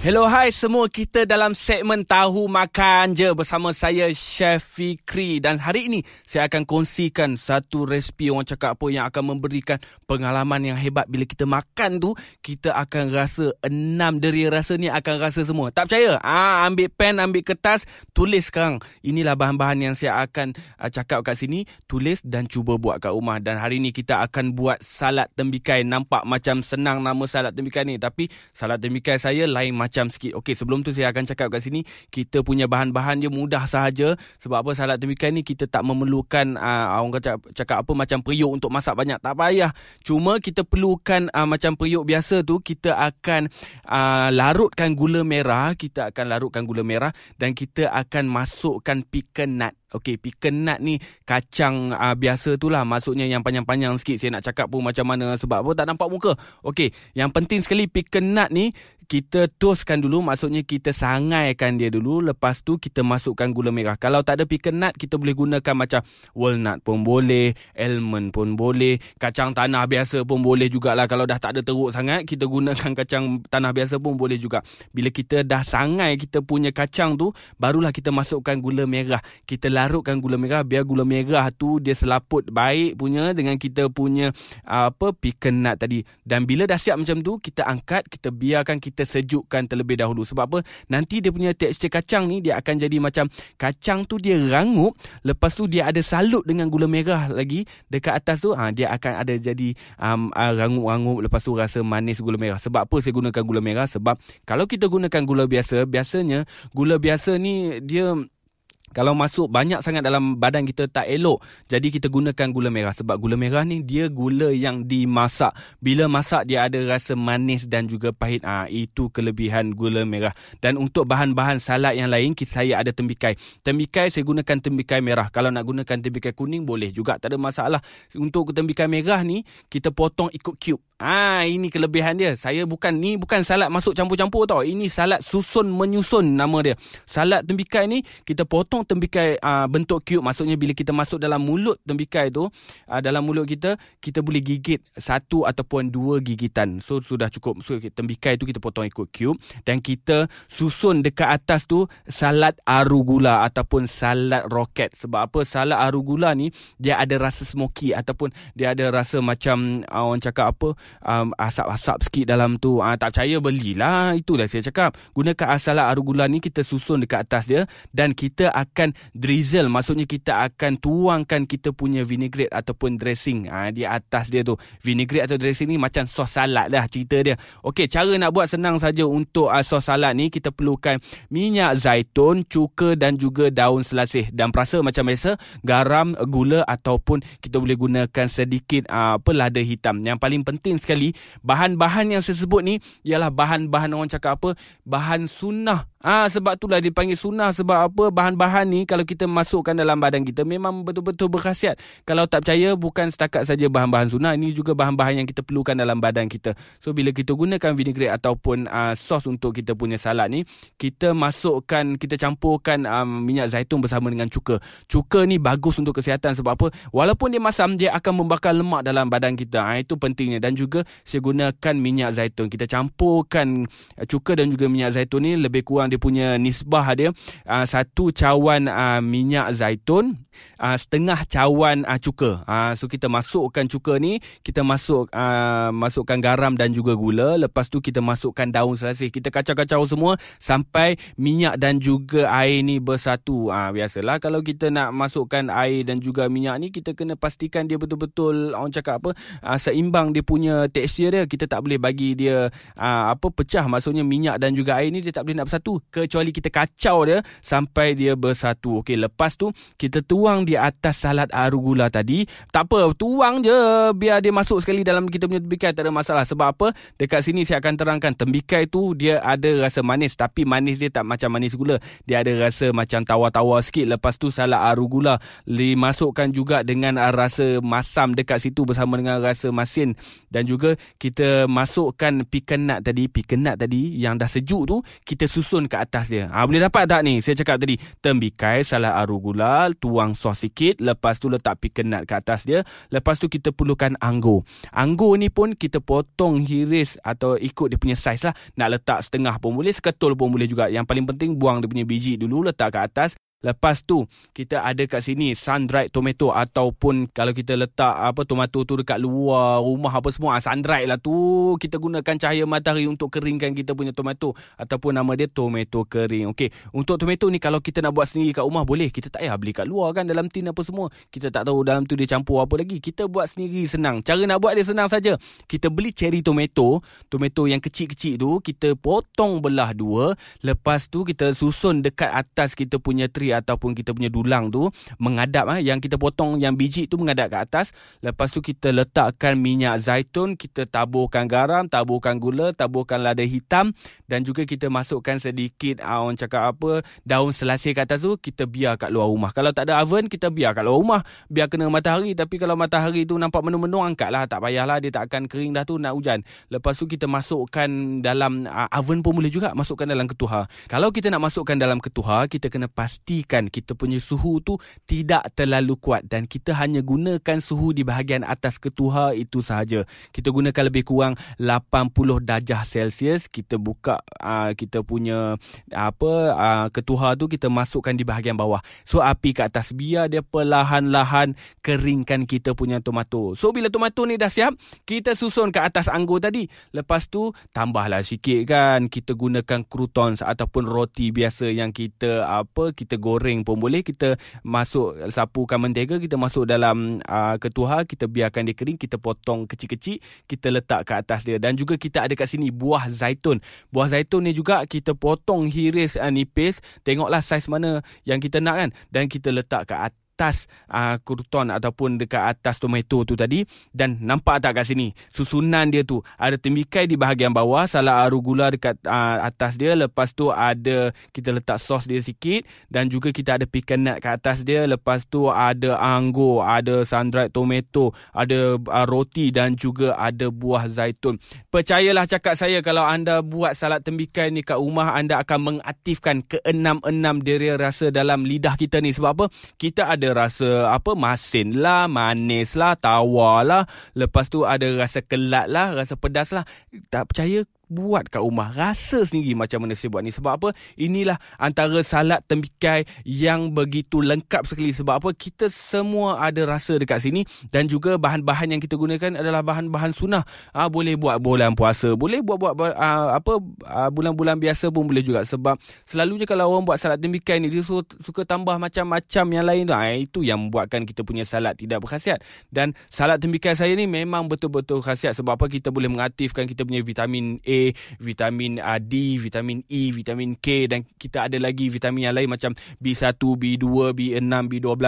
Hello, hai semua. Kita dalam segmen Tahu Makan Je bersama saya, Chef Fikri. Dan hari ini, saya akan kongsikan satu resipi orang cakap apa yang akan memberikan pengalaman yang hebat. Bila kita makan tu, kita akan rasa enam deri rasa ni akan rasa semua. Tak percaya? Ah, ambil pen, ambil kertas, tulis sekarang. Inilah bahan-bahan yang saya akan uh, cakap kat sini. Tulis dan cuba buat kat rumah. Dan hari ini kita akan buat salad tembikai. Nampak macam senang nama salad tembikai ni. Tapi salad tembikai saya lain macam macam sikit. Okey, sebelum tu saya akan cakap kat sini, kita punya bahan-bahan dia mudah sahaja. Sebab apa salad tembikai ni kita tak memerlukan uh, orang kata cakap apa macam periuk untuk masak banyak. Tak payah. Cuma kita perlukan uh, macam periuk biasa tu, kita akan uh, larutkan gula merah, kita akan larutkan gula merah dan kita akan masukkan pecan nut. Okey, pecan nut ni kacang uh, biasa tu lah. Maksudnya yang panjang-panjang sikit. Saya nak cakap pun macam mana sebab apa tak nampak muka. Okey, yang penting sekali pecan nut ni kita toastkan dulu maksudnya kita sangaikan dia dulu lepas tu kita masukkan gula merah kalau tak ada pecan nut kita boleh gunakan macam walnut pun boleh almond pun boleh kacang tanah biasa pun boleh jugalah kalau dah tak ada teruk sangat kita gunakan kacang tanah biasa pun boleh juga bila kita dah sangai kita punya kacang tu barulah kita masukkan gula merah kita larutkan gula merah biar gula merah tu dia selaput baik punya dengan kita punya apa pecan nut tadi dan bila dah siap macam tu kita angkat kita biarkan kita sejukkan terlebih dahulu. Sebab apa? Nanti dia punya tekstur kacang ni dia akan jadi macam kacang tu dia rangup. Lepas tu dia ada salut dengan gula merah lagi dekat atas tu. Ha, dia akan ada jadi um, uh, rangup-rangup. Lepas tu rasa manis gula merah. Sebab apa saya gunakan gula merah? Sebab kalau kita gunakan gula biasa, biasanya gula biasa ni dia kalau masuk banyak sangat dalam badan kita tak elok. Jadi kita gunakan gula merah sebab gula merah ni dia gula yang dimasak. Bila masak dia ada rasa manis dan juga pahit. Ah ha, itu kelebihan gula merah. Dan untuk bahan-bahan salad yang lain kita saya ada tembikai. Tembikai saya gunakan tembikai merah. Kalau nak gunakan tembikai kuning boleh juga tak ada masalah. Untuk tembikai merah ni kita potong ikut cube. Ah ini kelebihan dia. Saya bukan ni bukan salad masuk campur-campur tau. Ini salad susun menyusun nama dia. Salad tembikai ni kita potong tembikai uh, bentuk cube. Maksudnya bila kita masuk dalam mulut tembikai tu, uh, dalam mulut kita kita boleh gigit satu ataupun dua gigitan. So sudah cukup. So tembikai tu kita potong ikut cube dan kita susun dekat atas tu salad arugula ataupun salad roket. Sebab apa? Salad arugula ni dia ada rasa smoky ataupun dia ada rasa macam uh, orang cakap apa? Um, asap-asap sikit dalam tu. Uh, tak percaya belilah. Itulah saya cakap. Gunakan asala arugula ni kita susun dekat atas dia dan kita akan drizzle. Maksudnya kita akan tuangkan kita punya vinaigrette ataupun dressing uh, di atas dia tu. Vinaigrette atau dressing ni macam sos salad lah cerita dia. Okey, cara nak buat senang saja untuk uh, sos salad ni kita perlukan minyak zaitun, cuka dan juga daun selasih. Dan perasa macam biasa, garam, gula ataupun kita boleh gunakan sedikit uh, apa lada hitam. Yang paling penting sekali bahan-bahan yang saya sebut ni ialah bahan-bahan orang cakap apa? Bahan sunnah Ah ha, sebab itulah dipanggil sunnah sebab apa bahan-bahan ni kalau kita masukkan dalam badan kita memang betul-betul berkhasiat. Kalau tak percaya bukan setakat saja bahan-bahan sunnah ini juga bahan-bahan yang kita perlukan dalam badan kita. So bila kita gunakan vinaigrette ataupun uh, sos untuk kita punya salad ni, kita masukkan kita campurkan um, minyak zaitun bersama dengan cuka. Cuka ni bagus untuk kesihatan sebab apa? Walaupun dia masam dia akan membakar lemak dalam badan kita. Ha, itu pentingnya dan juga saya gunakan minyak zaitun. Kita campurkan cuka dan juga minyak zaitun ni lebih kurang dia punya nisbah dia uh, satu cawan uh, minyak zaitun uh, setengah cawan uh, cuka. Uh, so kita masukkan cuka ni kita masuk uh, masukkan garam dan juga gula. Lepas tu kita masukkan daun selasih. Kita kacau-kacau semua sampai minyak dan juga air ni bersatu. Uh, biasalah kalau kita nak masukkan air dan juga minyak ni kita kena pastikan dia betul-betul orang cakap apa uh, seimbang dia punya tekstur dia. Kita tak boleh bagi dia uh, apa pecah. Maksudnya minyak dan juga air ni dia tak boleh nak bersatu kecuali kita kacau dia sampai dia bersatu. Okey, lepas tu kita tuang di atas salad arugula tadi. Tak apa, tuang je biar dia masuk sekali dalam kita punya tembikai tak ada masalah. Sebab apa? Dekat sini saya akan terangkan tembikai tu dia ada rasa manis tapi manis dia tak macam manis gula. Dia ada rasa macam tawar-tawar sikit. Lepas tu salad arugula dimasukkan juga dengan rasa masam dekat situ bersama dengan rasa masin dan juga kita masukkan nut tadi, nut tadi yang dah sejuk tu kita susun ke atas dia. Ha, boleh dapat tak ni? Saya cakap tadi, tembikai salad arugula, tuang sos sikit, lepas tu letak nut ke atas dia. Lepas tu kita perlukan anggur. Anggur ni pun kita potong hiris atau ikut dia punya saiz lah. Nak letak setengah pun boleh, seketul pun boleh juga. Yang paling penting buang dia punya biji dulu, letak ke atas. Lepas tu kita ada kat sini sun dried tomato ataupun kalau kita letak apa tomato tu dekat luar rumah apa semua ah, sun dried lah tu kita gunakan cahaya matahari untuk keringkan kita punya tomato ataupun nama dia tomato kering. Okey, untuk tomato ni kalau kita nak buat sendiri kat rumah boleh. Kita tak payah beli kat luar kan dalam tin apa semua. Kita tak tahu dalam tu dia campur apa lagi. Kita buat sendiri senang. Cara nak buat dia senang saja. Kita beli cherry tomato, tomato yang kecil-kecil tu kita potong belah dua, lepas tu kita susun dekat atas kita punya tray ataupun kita punya dulang tu mengadap ah yang kita potong yang biji tu mengadap ke atas. Lepas tu kita letakkan minyak zaitun kita taburkan garam taburkan gula taburkan lada hitam dan juga kita masukkan sedikit ah, orang cakap apa daun selasih ke atas tu kita biar kat luar rumah. Kalau tak ada oven kita biar kat luar rumah. Biar kena matahari tapi kalau matahari tu nampak menung-menung angkatlah. Tak payahlah dia tak akan kering dah tu nak hujan. Lepas tu kita masukkan dalam uh, oven pun boleh juga masukkan dalam ketuha. Kalau kita nak masukkan dalam ketuha kita kena pasti pastikan kita punya suhu tu tidak terlalu kuat dan kita hanya gunakan suhu di bahagian atas ketuha itu sahaja. Kita gunakan lebih kurang 80 darjah Celsius. Kita buka uh, kita punya apa uh, ketuha tu kita masukkan di bahagian bawah. So api ke atas biar dia perlahan-lahan keringkan kita punya tomato. So bila tomato ni dah siap, kita susun ke atas anggur tadi. Lepas tu tambahlah sikit kan kita gunakan croutons ataupun roti biasa yang kita apa kita goreng pun boleh. Kita masuk sapukan mentega kita masuk dalam uh, ketuha kita biarkan dia kering kita potong kecil-kecil kita letak ke atas dia. Dan juga kita ada kat sini buah zaitun. Buah zaitun ni juga kita potong hiris uh, nipis. Tengoklah saiz mana yang kita nak kan. Dan kita letak ke atas atas uh, kurton ataupun dekat atas tomato tu tadi. Dan nampak tak kat sini? Susunan dia tu. Ada tembikai di bahagian bawah salah arugula dekat uh, atas dia. Lepas tu ada kita letak sos dia sikit. Dan juga kita ada pecan nut kat atas dia. Lepas tu ada anggur ada sun-dried tomato ada uh, roti dan juga ada buah zaitun. Percayalah cakap saya kalau anda buat salad tembikai ni kat rumah anda akan mengaktifkan keenam-enam deria rasa dalam lidah kita ni. Sebab apa? Kita ada rasa apa masin lah, manis lah, tawar lah. Lepas tu ada rasa kelat lah, rasa pedas lah. Tak percaya buat kat rumah. Rasa sendiri macam mana saya buat ni. Sebab apa? Inilah antara salad tembikai yang begitu lengkap sekali. Sebab apa? Kita semua ada rasa dekat sini. Dan juga bahan-bahan yang kita gunakan adalah bahan-bahan sunnah. Ha, boleh buat bulan puasa. Boleh buat-buat uh, apa uh, bulan-bulan biasa pun boleh juga. Sebab selalunya kalau orang buat salad tembikai ni, dia suka, suka tambah macam-macam yang lain tu. Ha, itu yang membuatkan kita punya salad tidak berkhasiat. Dan salad tembikai saya ni memang betul-betul khasiat. Sebab apa? Kita boleh mengaktifkan kita punya vitamin A vitamin D, vitamin E, vitamin K dan kita ada lagi vitamin yang lain macam B1, B2, B6, B12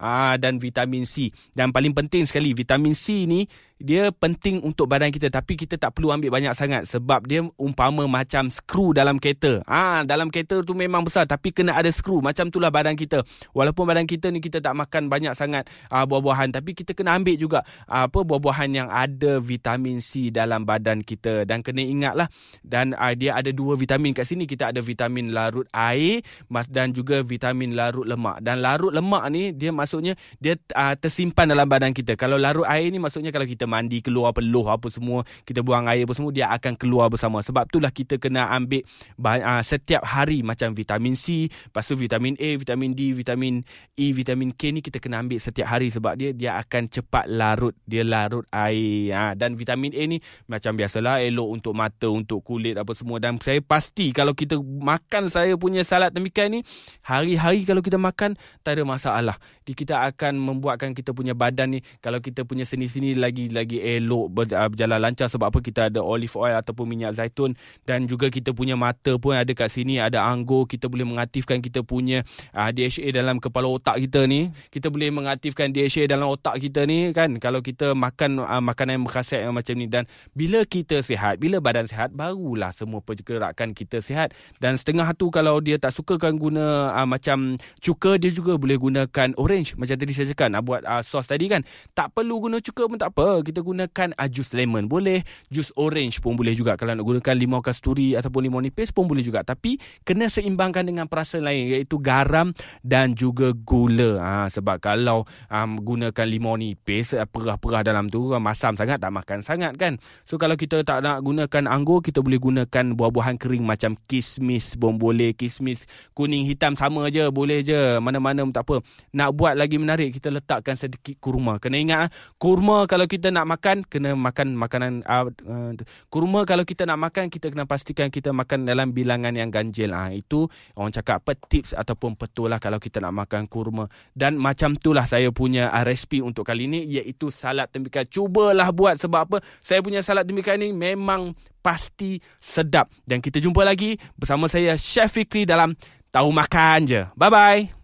uh, dan vitamin C. Dan paling penting sekali vitamin C ni dia penting untuk badan kita tapi kita tak perlu ambil banyak sangat sebab dia umpama macam skru dalam kereta. Ah ha, dalam kereta tu memang besar tapi kena ada skru macam itulah badan kita. Walaupun badan kita ni kita tak makan banyak sangat uh, buah-buahan tapi kita kena ambil juga uh, apa buah-buahan yang ada vitamin C dalam badan kita dan kena ingatlah dan uh, dia ada dua vitamin kat sini kita ada vitamin larut air dan juga vitamin larut lemak. Dan larut lemak ni dia maksudnya dia uh, tersimpan dalam badan kita. Kalau larut air ni maksudnya kalau kita kita mandi keluar peluh apa semua kita buang air apa semua dia akan keluar bersama. Sebab itulah kita kena ambil uh, setiap hari macam vitamin C lepas tu vitamin A vitamin D vitamin E vitamin K ni kita kena ambil setiap hari sebab dia dia akan cepat larut dia larut air. Ha, dan vitamin A ni macam biasalah elok untuk mata untuk kulit apa semua. Dan saya pasti kalau kita makan saya punya salad tembikai ni hari-hari kalau kita makan tak ada masalah. Kita akan membuatkan kita punya badan ni kalau kita punya seni-seni lagi lagi elok ah, berjalan lancar sebab apa? Kita ada olive oil ataupun minyak zaitun dan juga kita punya mata pun ada kat sini ada anggur. Kita boleh mengaktifkan kita punya uh, ah, DHA dalam kepala otak kita ni. Kita boleh mengaktifkan DHA dalam otak kita ni kan? Kalau kita makan uh, makanan berkhasiat yang macam ni. Dan bila kita sihat bila badan sihat barulah semua pergerakan kita sihat. Dan setengah tu kalau dia tak suka kan guna uh, macam cuka dia juga boleh gunakan orange. Macam tadi saya cakap nak buat uh, sos tadi kan? Tak perlu guna cuka pun tak apa kita gunakan uh, jus lemon boleh, jus orange pun boleh juga kalau nak gunakan limau kasturi ataupun limau nipis pun boleh juga. Tapi kena seimbangkan dengan perasa lain iaitu garam dan juga gula. Ha, sebab kalau um, gunakan limau nipis perah-perah dalam tu masam sangat tak makan sangat kan. So kalau kita tak nak gunakan anggur kita boleh gunakan buah-buahan kering macam kismis pun boleh, kismis kuning hitam sama je boleh je mana-mana tak apa. Nak buat lagi menarik kita letakkan sedikit kurma. Kena ingat kurma kalau kita nak makan kena makan makanan uh, uh, kurma kalau kita nak makan kita kena pastikan kita makan dalam bilangan yang ganjil. Ah uh, itu orang cakap apa tips ataupun petul lah kalau kita nak makan kurma. Dan macam itulah saya punya uh, resipi untuk kali ini iaitu salad tembikai cubalah buat sebab apa? Saya punya salad tembikai ni memang pasti sedap. Dan kita jumpa lagi bersama saya Chef Fikri dalam tahu makan je. Bye bye